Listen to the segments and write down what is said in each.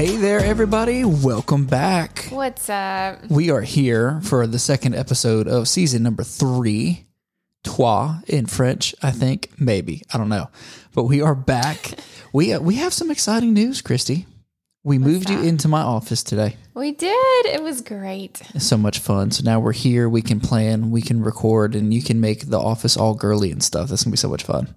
Hey there, everybody. Welcome back. What's up? We are here for the second episode of season number three. Trois in French, I think. Maybe. I don't know. But we are back. we, uh, we have some exciting news, Christy. We moved you into my office today. We did. It was great. It's so much fun. So now we're here. We can plan, we can record, and you can make the office all girly and stuff. That's going to be so much fun.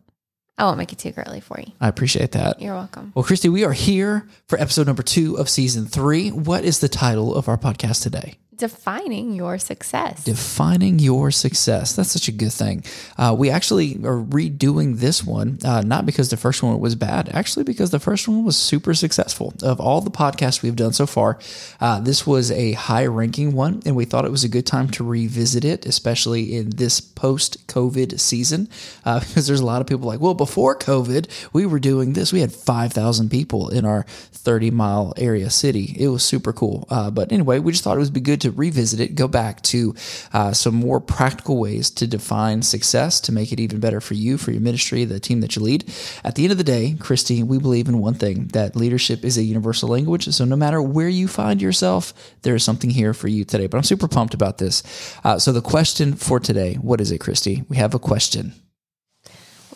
I won't make it too girly for you. I appreciate that. You're welcome. Well, Christy, we are here for episode number two of season three. What is the title of our podcast today? Defining your success. Defining your success. That's such a good thing. Uh, we actually are redoing this one, uh, not because the first one was bad, actually, because the first one was super successful. Of all the podcasts we've done so far, uh, this was a high ranking one, and we thought it was a good time to revisit it, especially in this post COVID season, uh, because there's a lot of people like, well, before COVID, we were doing this. We had 5,000 people in our 30 mile area city. It was super cool. Uh, but anyway, we just thought it would be good to revisit it, go back to uh, some more practical ways to define success to make it even better for you, for your ministry, the team that you lead. At the end of the day, Christy, we believe in one thing that leadership is a universal language. So no matter where you find yourself, there is something here for you today. But I'm super pumped about this. Uh, so the question for today, what is it, Christy? We have a question.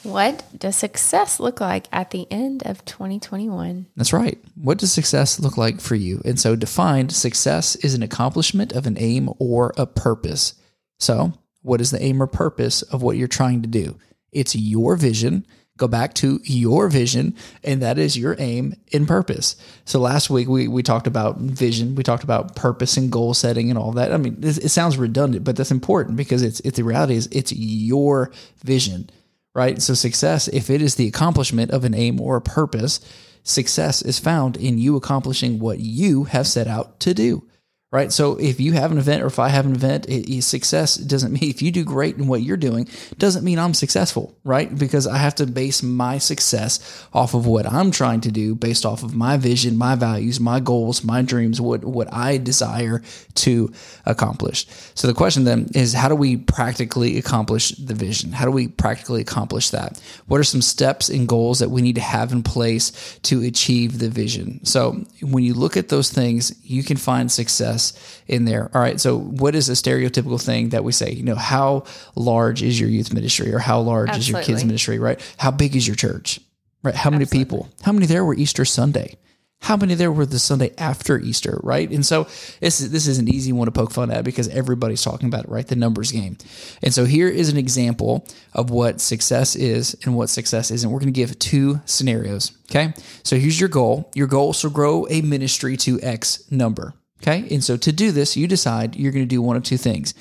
What does success look like at the end of 2021? That's right. What does success look like for you? And so, defined success is an accomplishment of an aim or a purpose. So, what is the aim or purpose of what you're trying to do? It's your vision. Go back to your vision, and that is your aim and purpose. So, last week we, we talked about vision, we talked about purpose and goal setting and all that. I mean, it, it sounds redundant, but that's important because it's, it's the reality is it's your vision right? So, success, if it is the accomplishment of an aim or a purpose, success is found in you accomplishing what you have set out to do, right? So, if you have an event or if I have an event, it, success doesn't mean if you do great in what you're doing, doesn't mean I'm successful, right? Because I have to base my success off of what I'm trying to do, based off of my vision, my values, my goals, my dreams, what, what I desire to accomplish. So, the question then is how do we practically accomplish the vision? How do we practically accomplish that? What are some steps and goals that we need to have in place to achieve the vision? So, when you look at those things, you can find success in there. All right. So, what is a stereotypical thing that we say? You know, how large is your youth ministry or how large is your kids ministry, right? How big is your church? Right? How many people? How many there were Easter Sunday? How many there were the Sunday after Easter, right? And so this is, this is an easy one to poke fun at because everybody's talking about it, right? The numbers game. And so here is an example of what success is and what success isn't. We're going to give two scenarios. Okay. So here's your goal. Your goal is to grow a ministry to X number. Okay. And so to do this, you decide you're going to do one of two things.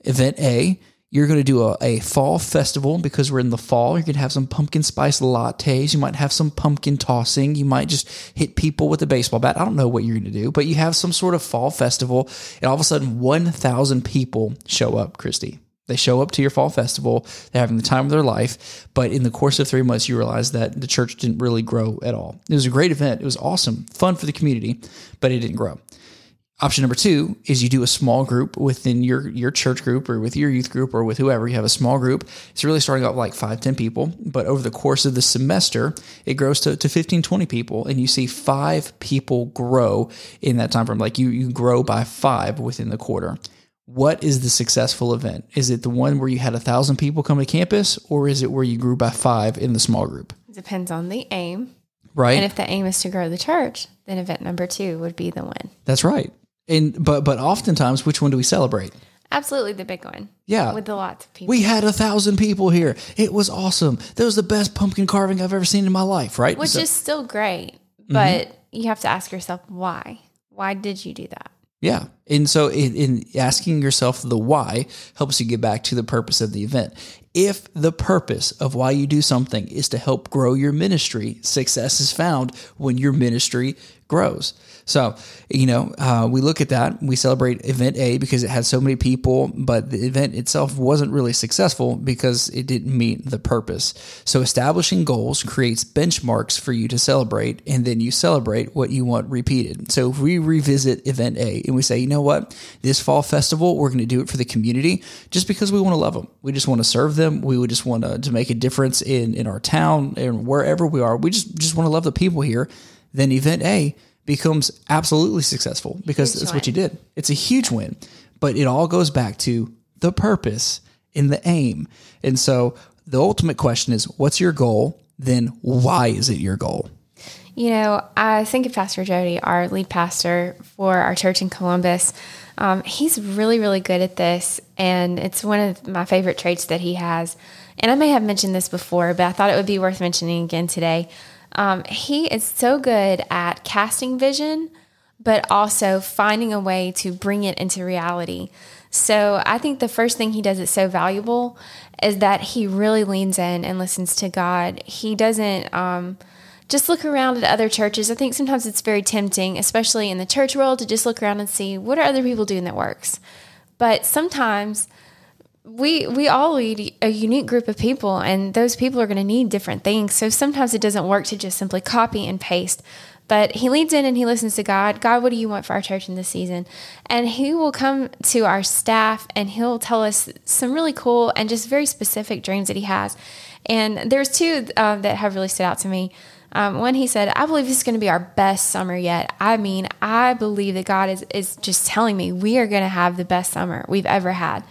Event A, you're going to do a, a fall festival because we're in the fall. You're going to have some pumpkin spice lattes. You might have some pumpkin tossing. You might just hit people with a baseball bat. I don't know what you're going to do, but you have some sort of fall festival, and all of a sudden, 1,000 people show up, Christy. They show up to your fall festival. They're having the time of their life. But in the course of three months, you realize that the church didn't really grow at all. It was a great event. It was awesome, fun for the community, but it didn't grow. Option number two is you do a small group within your your church group or with your youth group or with whoever. You have a small group. It's really starting out like five, 10 people, but over the course of the semester, it grows to, to 15, 20 people, and you see five people grow in that time frame. Like you you grow by five within the quarter. What is the successful event? Is it the one where you had a thousand people come to campus, or is it where you grew by five in the small group? Depends on the aim. Right. And if the aim is to grow the church, then event number two would be the one. That's right. And but but oftentimes, which one do we celebrate? Absolutely the big one. Yeah. With the lots of people. We had a thousand people here. It was awesome. That was the best pumpkin carving I've ever seen in my life, right? which So- is still great. Mm-hmm. But you have to ask yourself why. Why did you do that? yeah. And so in, in asking yourself the why helps you get back to the purpose of the event. If the purpose of why you do something is to help grow your ministry, success is found when your ministry grows. So, you know, uh, we look at that. We celebrate event A because it had so many people, but the event itself wasn't really successful because it didn't meet the purpose. So, establishing goals creates benchmarks for you to celebrate, and then you celebrate what you want repeated. So, if we revisit event A and we say, you know what, this fall festival, we're going to do it for the community just because we want to love them. We just want to serve them. We would just want to, to make a difference in, in our town and wherever we are. We just, just want to love the people here then event A becomes absolutely successful because Huge that's what you did. It's a huge win. But it all goes back to the purpose and the aim. And so the ultimate question is what's your goal? Then why is it your goal? You know, I think of Pastor Jody, our lead pastor for our church in Columbus. Um, he's really, really good at this, and it's one of my favorite traits that he has. And I may have mentioned this before, but I thought it would be worth mentioning again today. Um, he is so good at casting vision, but also finding a way to bring it into reality. So I think the first thing he does that's so valuable is that he really leans in and listens to God. He doesn't. Um, just look around at other churches. I think sometimes it's very tempting, especially in the church world, to just look around and see what are other people doing that works. But sometimes we we all lead a unique group of people, and those people are going to need different things. So sometimes it doesn't work to just simply copy and paste. But he leads in and he listens to God. God, what do you want for our church in this season? And he will come to our staff and he'll tell us some really cool and just very specific dreams that he has. And there's two um, that have really stood out to me. Um, one, he said, I believe this is going to be our best summer yet. I mean, I believe that God is, is just telling me we are going to have the best summer we've ever had.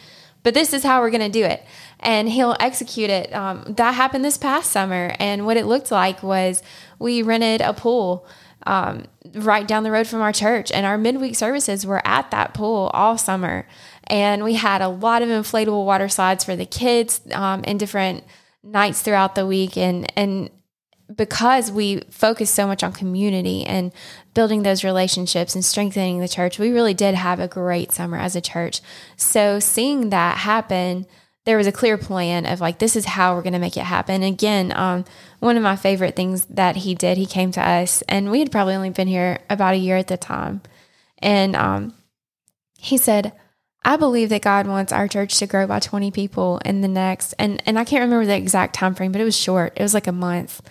But this is how we're going to do it. And he'll execute it. Um, that happened this past summer. And what it looked like was we rented a pool um, right down the road from our church. And our midweek services were at that pool all summer. And we had a lot of inflatable water slides for the kids um, in different nights throughout the week. And, and because we focus so much on community and building those relationships and strengthening the church, we really did have a great summer as a church. So seeing that happen, there was a clear plan of like, this is how we're going to make it happen. Again, um, one of my favorite things that he did, he came to us, and we had probably only been here about a year at the time. And um, he said, I believe that God wants our church to grow by 20 people in the next, and, and I can't remember the exact time frame, but it was short. It was like a month.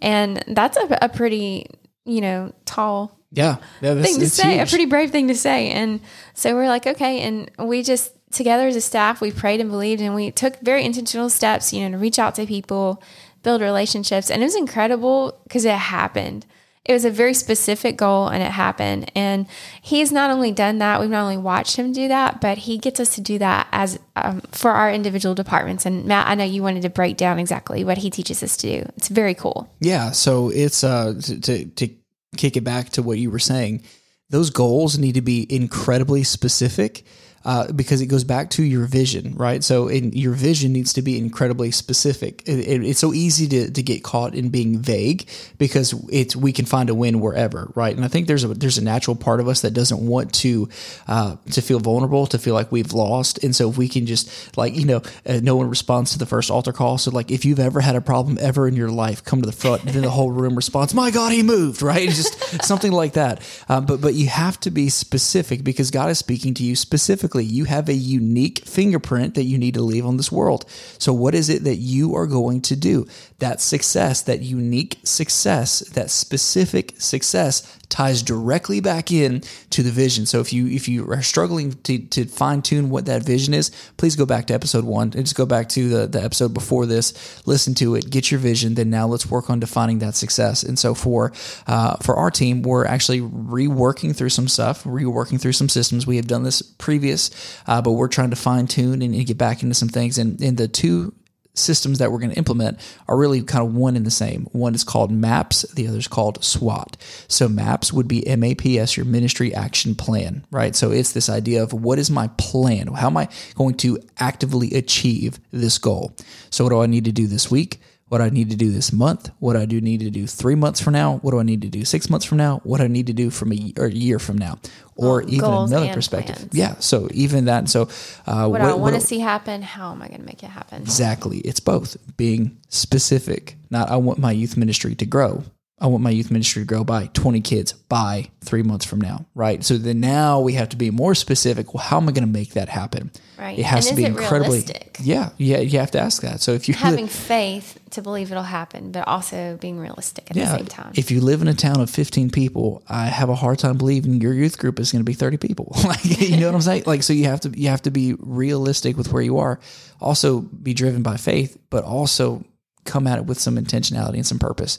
And that's a, a pretty, you know, tall Yeah. yeah that's, thing to say, huge. a pretty brave thing to say. And so we're like, okay. And we just, together as a staff, we prayed and believed and we took very intentional steps, you know, to reach out to people, build relationships. And it was incredible because it happened. It was a very specific goal and it happened. And he's not only done that, we've not only watched him do that, but he gets us to do that as um, for our individual departments. And Matt, I know you wanted to break down exactly what he teaches us to do. It's very cool. Yeah, so it's uh to, to to kick it back to what you were saying. Those goals need to be incredibly specific uh, because it goes back to your vision, right? So, in, your vision needs to be incredibly specific. It, it, it's so easy to, to get caught in being vague because it's we can find a win wherever, right? And I think there's a there's a natural part of us that doesn't want to uh, to feel vulnerable, to feel like we've lost, and so if we can just like you know, uh, no one responds to the first altar call. So, like if you've ever had a problem ever in your life, come to the front, and then the whole room responds, "My God, he moved!" Right? Just something like that. Um, but but you have to be specific because God is speaking to you specifically. You have a unique fingerprint that you need to leave on this world. So, what is it that you are going to do? That success, that unique success, that specific success ties directly back in to the vision. So if you if you are struggling to, to fine tune what that vision is, please go back to episode one and just go back to the, the episode before this, listen to it, get your vision. Then now let's work on defining that success. And so for uh, for our team, we're actually reworking through some stuff, reworking through some systems. We have done this previous, uh, but we're trying to fine tune and, and get back into some things. And, and the two systems that we're going to implement are really kind of one and the same. One is called MAPS, the other is called SWOT. So MAPS would be MAPS, your ministry action plan, right? So it's this idea of what is my plan? How am I going to actively achieve this goal? So what do I need to do this week? What I need to do this month? What I do need to do three months from now? What do I need to do six months from now? What I need to do from a, or a year from now? Or even another perspective. plans. Yeah. So even that. So uh, What, I want to see happen, how am I going to make it happen? Exactly. It's both being specific, not I want my youth ministry to grow. I want my youth ministry to grow by 20 kids by three months from now, right? So then now we have to be more specific. Well, how am I going to make that happen? Right. It has And to be incredibly. realistic? Yeah, yeah, you have to ask that. So if you Having faith to believe it'll happen, but also being realistic at the same time. if you live in a town of 15 people, I have a hard time believing your youth group is going to be 30 people. like, you know what I'm saying? Like, so you have to, you have to be realistic with where you are. Also be driven by faith, but also come at it with some intentionality and some purpose.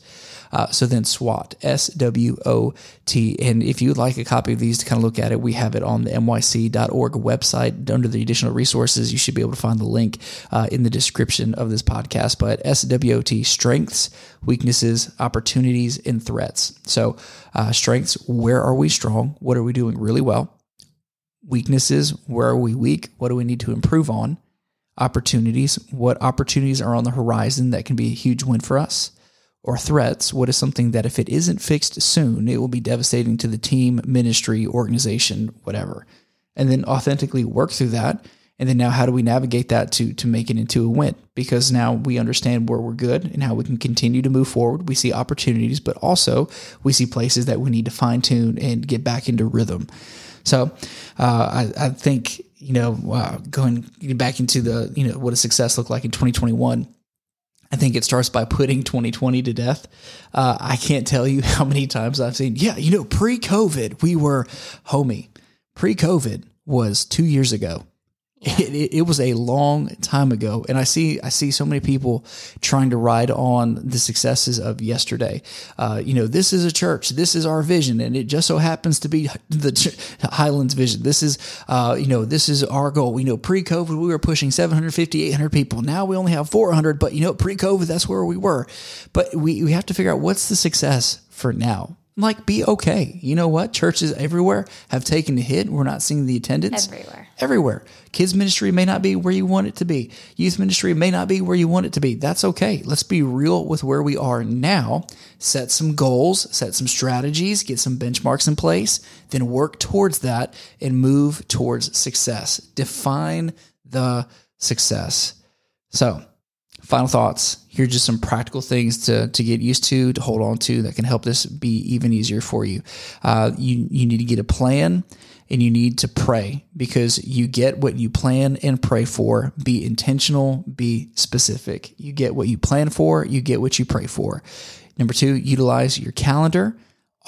Uh, so then SWOT, S W O T. And if you would like a copy of these to kind of look at it, we have it on the myc.org website under the additional resources. You should be able to find the link uh, in the description of this podcast. But SWOT, strengths, weaknesses, opportunities, and threats. So, uh, strengths, where are we strong? What are we doing really well? Weaknesses, where are we weak? What do we need to improve on? Opportunities, what opportunities are on the horizon that can be a huge win for us? Or threats, what is something that if it isn't fixed soon, it will be devastating to the team, ministry, organization, whatever. And then authentically work through that. And then now how do we navigate that to to make it into a win? Because now we understand where we're good and how we can continue to move forward. We see opportunities, but also we see places that we need to fine tune and get back into rhythm. So uh, I, I, think you know uh, going back into the you know what does success look like in 2021. I think it starts by putting 2020 to death. Uh, I can't tell you how many times I've seen, yeah, you know, pre COVID, we were homie. Pre COVID was two years ago. It, it, it, was a long time ago, and I see I see so many people trying to ride on the successes of yesterday. Uh, you know, this is a church, this is our vision, and it just so happens to be the Highlands vision. This is, uh, you know, this is our goal. You know, pre-COVID we were pushing 750, 800 people. Now we only have 400, but you know, pre-COVID that's where we were. But we we have to figure out what's the success for now like be okay. You know what? Churches everywhere have taken a hit. We're not seeing the attendance everywhere. Everywhere. Kids ministry may not be where you want it to be. Youth ministry may not be where you want it to be. That's okay. Let's be real with where we are now. Set some goals, set some strategies, get some benchmarks in place, then work towards that and move towards success. Define the success. So, final thoughts. Here are just some practical things to, to get used to, to hold on to that can help this be even easier for you. Uh, you. You need to get a plan and you need to pray because you get what you plan and pray for. Be intentional, be specific. You get what you plan for, you get what you pray for. Number two, utilize your calendar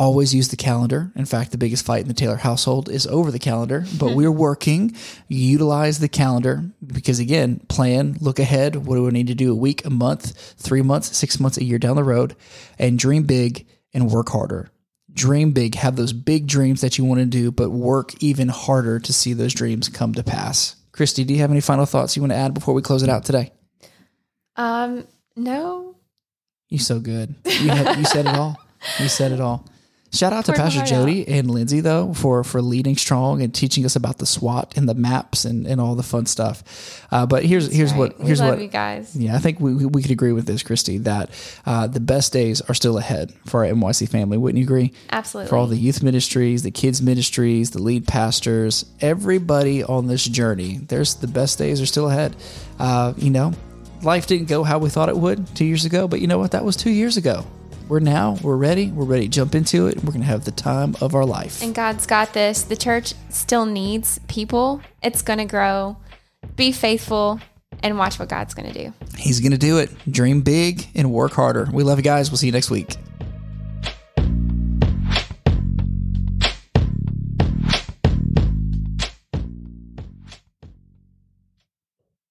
always use the calendar. In fact, the biggest fight in the Taylor household is over the calendar, but we're working. Utilize the calendar because, again, plan, look ahead. What do we need to do a week, a month, three months, six months, a year down the road, and dream big and work harder. Dream big, have those big dreams that you want to do, but work even harder to see those dreams come to pass. Christy, do you have any final thoughts you want to add before we close it out today? Um, no. You're so good. You, have, you said it all. You said it all. Shout out to Pastor Jody out. and Lindsay though for for leading strong and teaching us about the SWOT and the maps and, and all the fun stuff. Uh, but here's That's here's right. what here's what you guys. Yeah, I think we, we could agree with this, Christy, that uh, the best days are still ahead for our NYC family. Wouldn't you agree? Absolutely. For all the youth ministries, the kids ministries, the lead pastors, everybody on this journey, there's the best days are still ahead. Uh, you know, life didn't go how we thought it would two years ago, but you know what? That was two years ago we're now, we're ready, we're ready to jump into it. We're going to have the time of our life. And God's got this. The church still needs people, it's going to grow. Be faithful and watch what God's going to do. He's going to do it. Dream big and work harder. We love you guys. We'll see you next week.